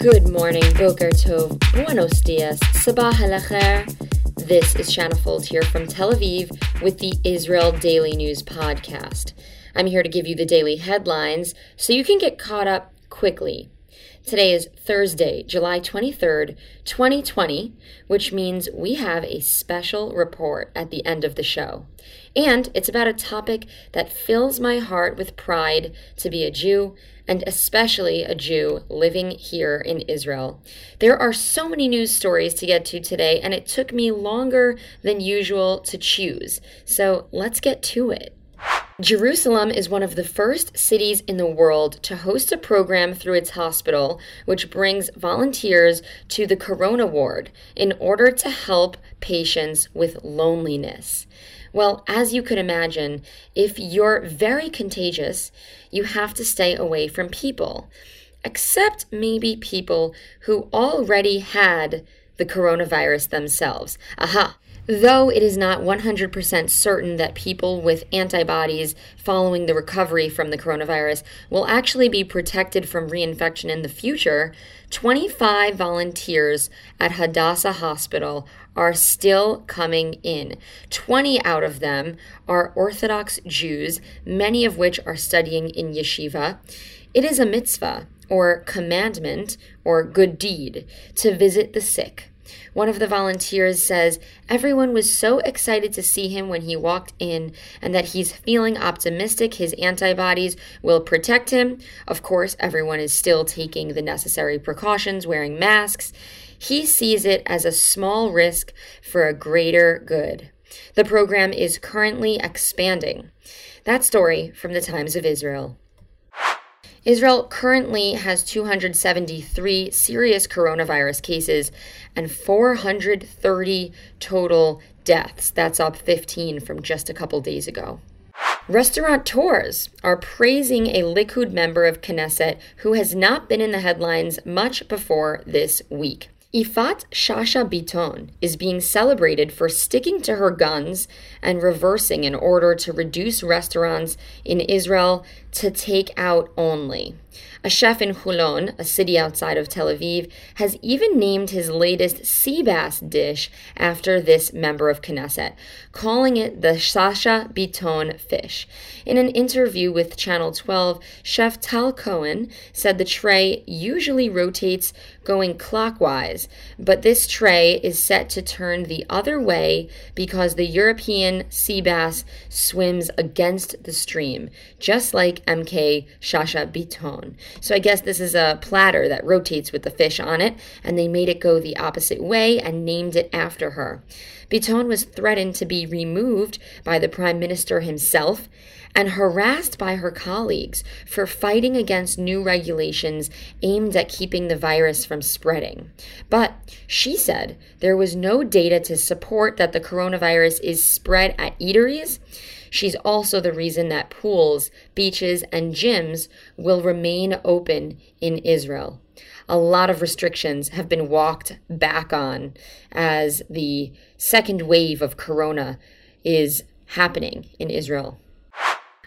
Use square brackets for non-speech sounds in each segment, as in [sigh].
Good morning, Boker Tov, Buenos Dias, Sabah Halacher. This is Shanna Fuld here from Tel Aviv with the Israel Daily News Podcast. I'm here to give you the daily headlines so you can get caught up quickly. Today is Thursday, July 23rd, 2020, which means we have a special report at the end of the show. And it's about a topic that fills my heart with pride to be a Jew, and especially a Jew living here in Israel. There are so many news stories to get to today, and it took me longer than usual to choose. So let's get to it. Jerusalem is one of the first cities in the world to host a program through its hospital which brings volunteers to the corona ward in order to help patients with loneliness. Well, as you could imagine, if you're very contagious, you have to stay away from people, except maybe people who already had the coronavirus themselves. Aha! Though it is not 100% certain that people with antibodies following the recovery from the coronavirus will actually be protected from reinfection in the future, 25 volunteers at Hadassah Hospital are still coming in. 20 out of them are Orthodox Jews, many of which are studying in yeshiva. It is a mitzvah, or commandment, or good deed, to visit the sick. One of the volunteers says everyone was so excited to see him when he walked in and that he's feeling optimistic his antibodies will protect him. Of course, everyone is still taking the necessary precautions, wearing masks. He sees it as a small risk for a greater good. The program is currently expanding. That story from the Times of Israel. Israel currently has 273 serious coronavirus cases and 430 total deaths. That's up 15 from just a couple days ago. Restaurateurs are praising a Likud member of Knesset who has not been in the headlines much before this week. Ifat Shasha Biton is being celebrated for sticking to her guns and reversing in order to reduce restaurants in Israel to take out only. A chef in Holon, a city outside of Tel Aviv, has even named his latest sea bass dish after this member of Knesset, calling it the Shasha Biton fish. In an interview with Channel 12, Chef Tal Cohen said the tray usually rotates going clockwise, but this tray is set to turn the other way because the European sea bass swims against the stream, just like MK Shasha Biton. So I guess this is a platter that rotates with the fish on it, and they made it go the opposite way and named it after her. Biton was threatened to be removed by the prime minister himself and harassed by her colleagues for fighting against new regulations aimed at keeping the virus from spreading. But she said there was no data to support that the coronavirus is spread at eateries She's also the reason that pools, beaches, and gyms will remain open in Israel. A lot of restrictions have been walked back on as the second wave of corona is happening in Israel.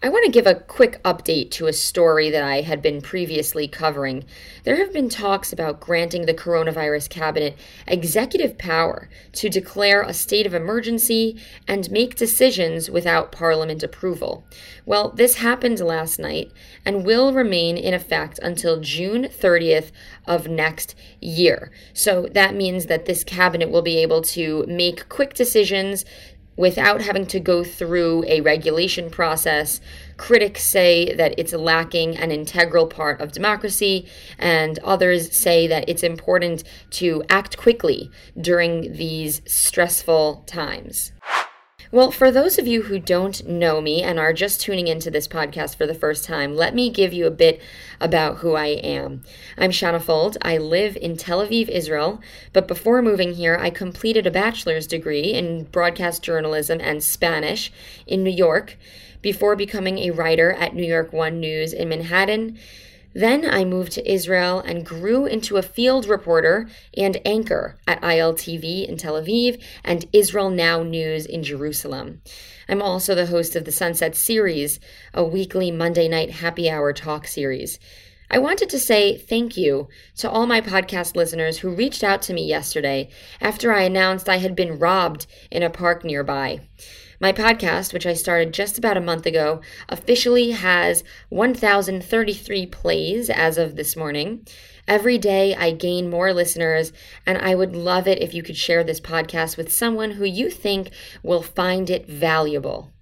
I want to give a quick update to a story that I had been previously covering. There have been talks about granting the coronavirus cabinet executive power to declare a state of emergency and make decisions without parliament approval. Well, this happened last night and will remain in effect until June 30th of next year. So that means that this cabinet will be able to make quick decisions without having to go through a regulation process. Critics say that it's lacking an integral part of democracy, and others say that it's important to act quickly during these stressful times. Well, for those of you who don't know me and are just tuning into this podcast for the first time, let me give you a bit about who I am. I'm Shanna Fuld. I live in Tel Aviv, Israel, but before moving here, I completed a bachelor's degree in broadcast journalism and Spanish in New York before becoming a writer at New York One News in Manhattan then I moved to Israel and grew into a field reporter and anchor at ILTV in Tel Aviv and Israel Now News in Jerusalem. I'm also the host of the Sunset Series, a weekly Monday night happy hour talk series. I wanted to say thank you to all my podcast listeners who reached out to me yesterday after I announced I had been robbed in a park nearby. My podcast, which I started just about a month ago, officially has 1,033 plays as of this morning. Every day I gain more listeners, and I would love it if you could share this podcast with someone who you think will find it valuable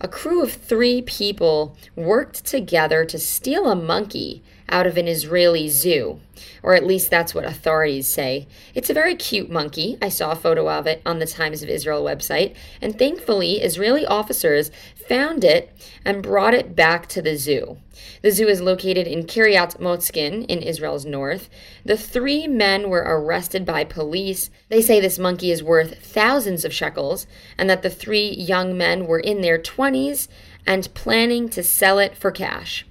a crew of three people worked together to steal a monkey out of an Israeli zoo. Or at least that's what authorities say. It's a very cute monkey. I saw a photo of it on the Times of Israel website. And thankfully, Israeli officers found it and brought it back to the zoo. The zoo is located in Kiryat Motzkin in Israel's north. The three men were arrested by police. They say this monkey is worth thousands of shekels and that the three young men were in their 20s and planning to sell it for cash.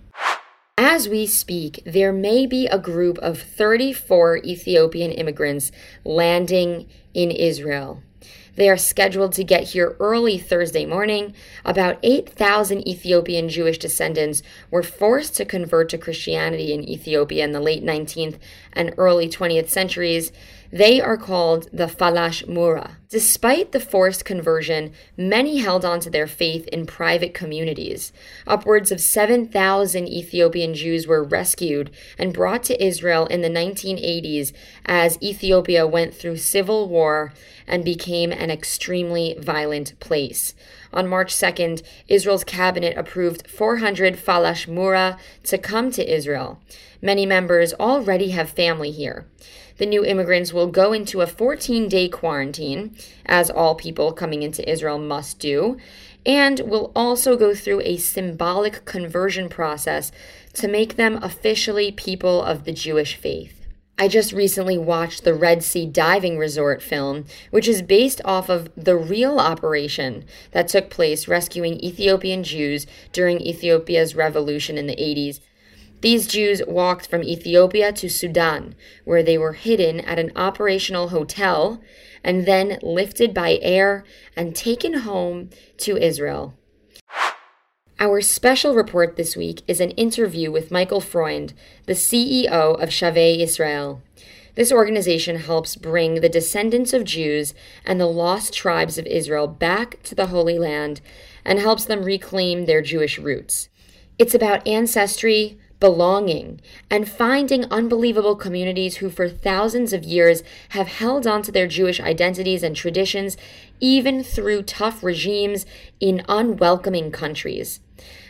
As we speak, there may be a group of 34 Ethiopian immigrants landing in Israel. They are scheduled to get here early Thursday morning. About 8,000 Ethiopian Jewish descendants were forced to convert to Christianity in Ethiopia in the late 19th and early 20th centuries. They are called the Falash Mura. Despite the forced conversion, many held on to their faith in private communities. Upwards of 7,000 Ethiopian Jews were rescued and brought to Israel in the 1980s as Ethiopia went through civil war and became an extremely violent place. On March 2nd, Israel's cabinet approved 400 Falash Mura to come to Israel. Many members already have family here. The new immigrants will go into a 14 day quarantine, as all people coming into Israel must do, and will also go through a symbolic conversion process to make them officially people of the Jewish faith. I just recently watched the Red Sea Diving Resort film, which is based off of the real operation that took place rescuing Ethiopian Jews during Ethiopia's revolution in the 80s these Jews walked from Ethiopia to Sudan, where they were hidden at an operational hotel and then lifted by air and taken home to Israel. Our special report this week is an interview with Michael Freund, the CEO of Shavei Israel. This organization helps bring the descendants of Jews and the lost tribes of Israel back to the Holy Land and helps them reclaim their Jewish roots. It's about ancestry, belonging, and finding unbelievable communities who, for thousands of years, have held on to their Jewish identities and traditions, even through tough regimes in unwelcoming countries.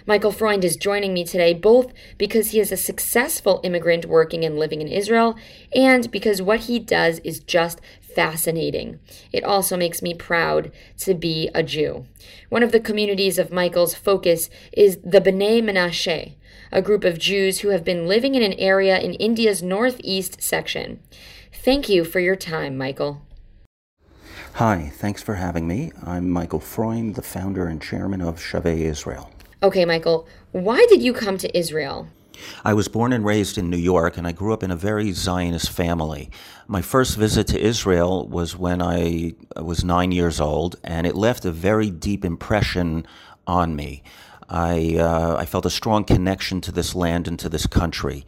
Michael Freund is joining me today both because he is a successful immigrant working and living in Israel and because what he does is just fascinating. It also makes me proud to be a Jew. One of the communities of Michael's focus is the B'nai Menashe, a group of Jews who have been living in an area in India's northeast section. Thank you for your time, Michael. Hi, thanks for having me. I'm Michael Freund, the founder and chairman of Shavei Israel. Okay, Michael, why did you come to Israel? I was born and raised in New York, and I grew up in a very Zionist family. My first visit to Israel was when I was nine years old, and it left a very deep impression on me. I, uh, I felt a strong connection to this land and to this country.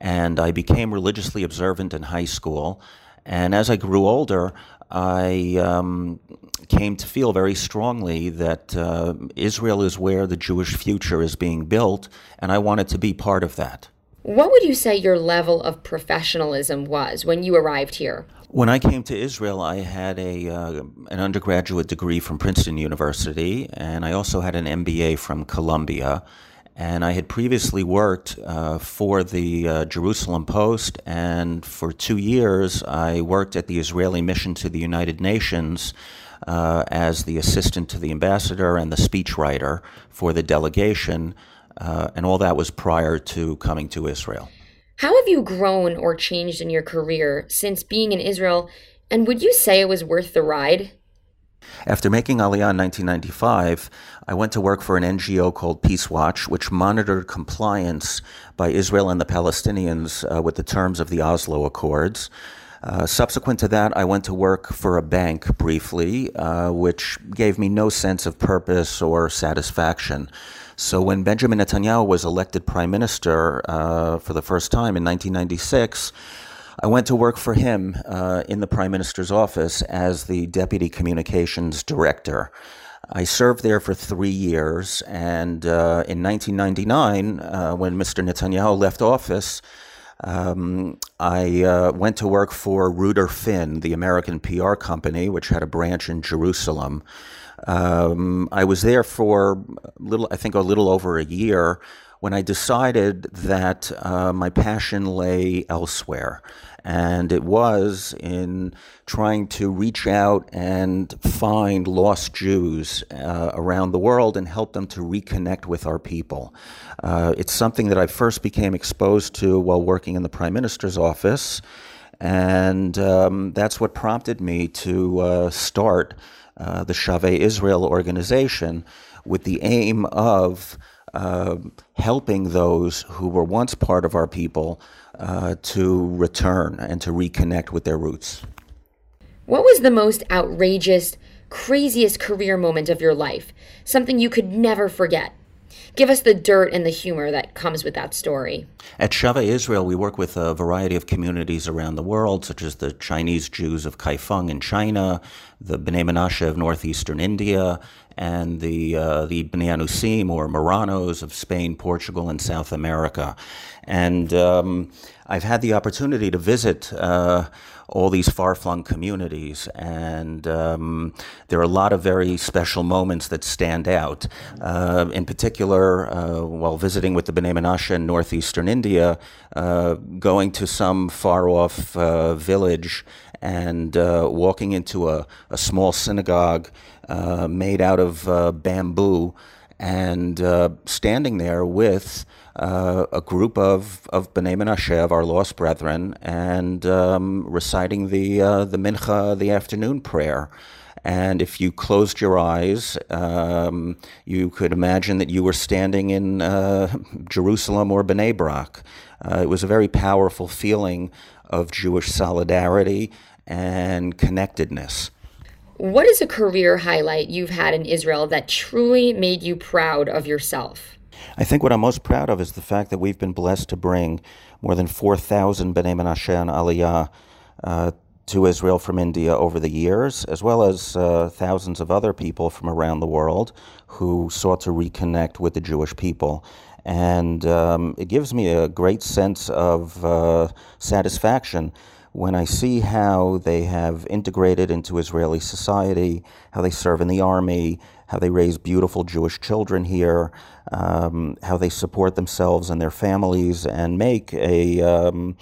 And I became religiously observant in high school. And as I grew older, I um, came to feel very strongly that uh, Israel is where the Jewish future is being built, and I wanted to be part of that. What would you say your level of professionalism was when you arrived here? When I came to Israel, I had a uh, an undergraduate degree from Princeton University, and I also had an MBA from Columbia. And I had previously worked uh, for the uh, Jerusalem Post, and for two years I worked at the Israeli mission to the United Nations uh, as the assistant to the ambassador and the speechwriter for the delegation, uh, and all that was prior to coming to Israel. Have you grown or changed in your career since being in Israel? And would you say it was worth the ride? After making Aliyah in 1995, I went to work for an NGO called Peace Watch, which monitored compliance by Israel and the Palestinians uh, with the terms of the Oslo Accords. Uh, subsequent to that, I went to work for a bank briefly, uh, which gave me no sense of purpose or satisfaction. So when Benjamin Netanyahu was elected prime minister uh, for the first time in 1996, I went to work for him uh, in the prime minister's office as the deputy communications director. I served there for three years, and uh, in 1999, uh, when Mr. Netanyahu left office, um, I uh, went to work for Ruder Finn, the American PR company, which had a branch in Jerusalem. Um, I was there for a little, I think, a little over a year when I decided that uh, my passion lay elsewhere. And it was in trying to reach out and find lost Jews uh, around the world and help them to reconnect with our people. Uh, it's something that I first became exposed to while working in the Prime Minister's office. And um, that's what prompted me to uh, start uh, the Shavei Israel organization with the aim of uh, helping those who were once part of our people uh, to return and to reconnect with their roots. What was the most outrageous, craziest career moment of your life? Something you could never forget? Give us the dirt and the humor that comes with that story. At Shavei Israel, we work with a variety of communities around the world, such as the Chinese Jews of Kaifeng in China, the Bnei Menashe of northeastern India, and the uh, the Bnei Anusim or Marranos of Spain, Portugal, and South America. And um, I've had the opportunity to visit uh, all these far-flung communities, and um, there are a lot of very special moments that stand out. Uh, in particular, uh, while visiting with the Bnei Menashe in northeastern India, uh, going to some far-off uh, village and uh, walking into a, a small synagogue made out of bamboo and standing there with uh, a group of, of B'nai Menashe, of our lost brethren, and um, reciting the, uh, the Mincha, the afternoon prayer. And if you closed your eyes, um, you could imagine that you were standing in Jerusalem or Bnei Brak. it was a very powerful feeling of Jewish solidarity and connectedness. What is a career highlight you've had in Israel that truly made you proud of yourself? I think what I'm most proud of is the fact that we've been blessed to bring more than 4,000 B'nai Menashe and Aliyah uh, to Israel from India over the years, as well as uh, thousands of other people from around the world who sought to reconnect with the Jewish people. And um, it gives me a great sense of uh, satisfaction when I see how they have integrated into Israeli society, how they serve in the army, how they raise beautiful Jewish children here, um, how they support themselves and their families, and make a um,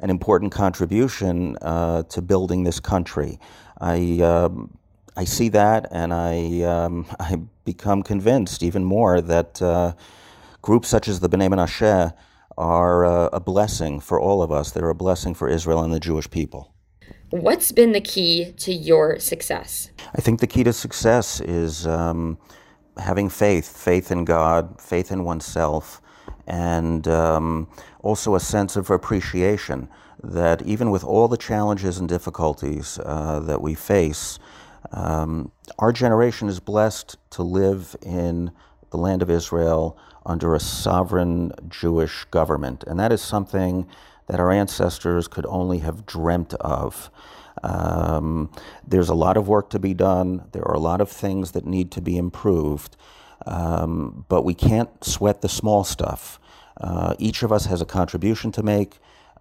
an important contribution uh, to building this country. I um, I see that, and I um, [laughs] I become convinced even more that uh, groups such as the B'nai Menashe are uh, a blessing for all of us. They're a blessing for Israel and the Jewish people. What's been the key to your success? I think the key to success is um, having faith, faith in God, faith in oneself, and um, also a sense of appreciation that even with all the challenges and difficulties uh, that we face, um, our generation is blessed to live in the land of Israel under a sovereign Jewish government. And that is something that our ancestors could only have dreamt of. Um, there's a lot of work to be done. There are a lot of things that need to be improved. Um, but we can't sweat the small stuff. Uh, each of us has a contribution to make.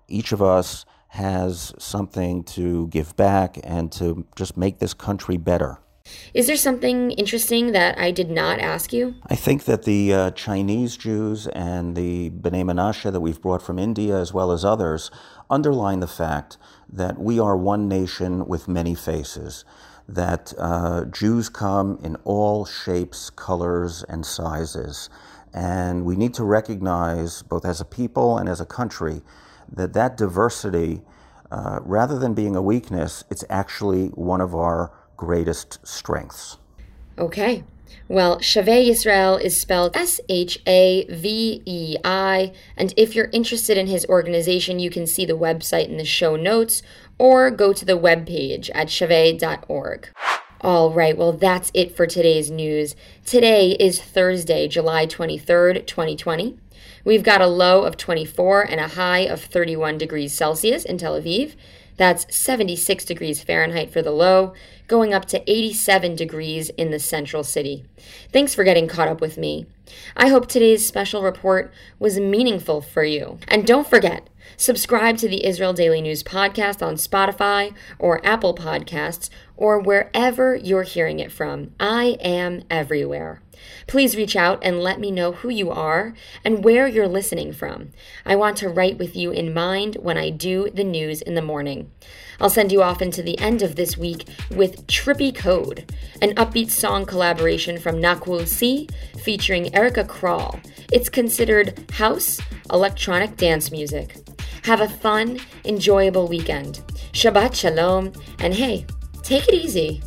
Each of us has something to give back and to just make this country better. Is there something interesting that I did not ask you? I think that the uh, Chinese Jews and the B'nai Menashe that we've brought from India, as well as others, underline the fact that we are one nation with many faces, that uh, Jews come in all shapes, colors, and sizes. And we need to recognize, both as a people and as a country, that that diversity, uh, rather than being a weakness, it's actually one of our greatest strengths. Okay. Well, Shavei Israel is spelled S H A V E I, and if you're interested in his organization, you can see the website in the show notes or go to the webpage at shavei.org. All right, well, that's it for today's news. Today is Thursday, July 23rd, 2020. We've got a low of 24 and a high of 31 degrees Celsius in Tel Aviv. That's 76 degrees Fahrenheit for the low, going up to 87 degrees in the central city. Thanks for getting caught up with me. I hope today's special report was meaningful for you. And don't forget, subscribe to the Israel Daily News podcast on Spotify or Apple Podcasts or wherever you're hearing it from. I am everywhere. Please reach out and let me know who you are and where you're listening from. I want to write with you in mind when I do the news in the morning. I'll send you off into the end of this week with Trippy Code, an upbeat song collaboration from Nakul C featuring Erica Krall. It's considered house electronic dance music. Have a fun, enjoyable weekend. Shabbat Shalom, and hey, take it easy.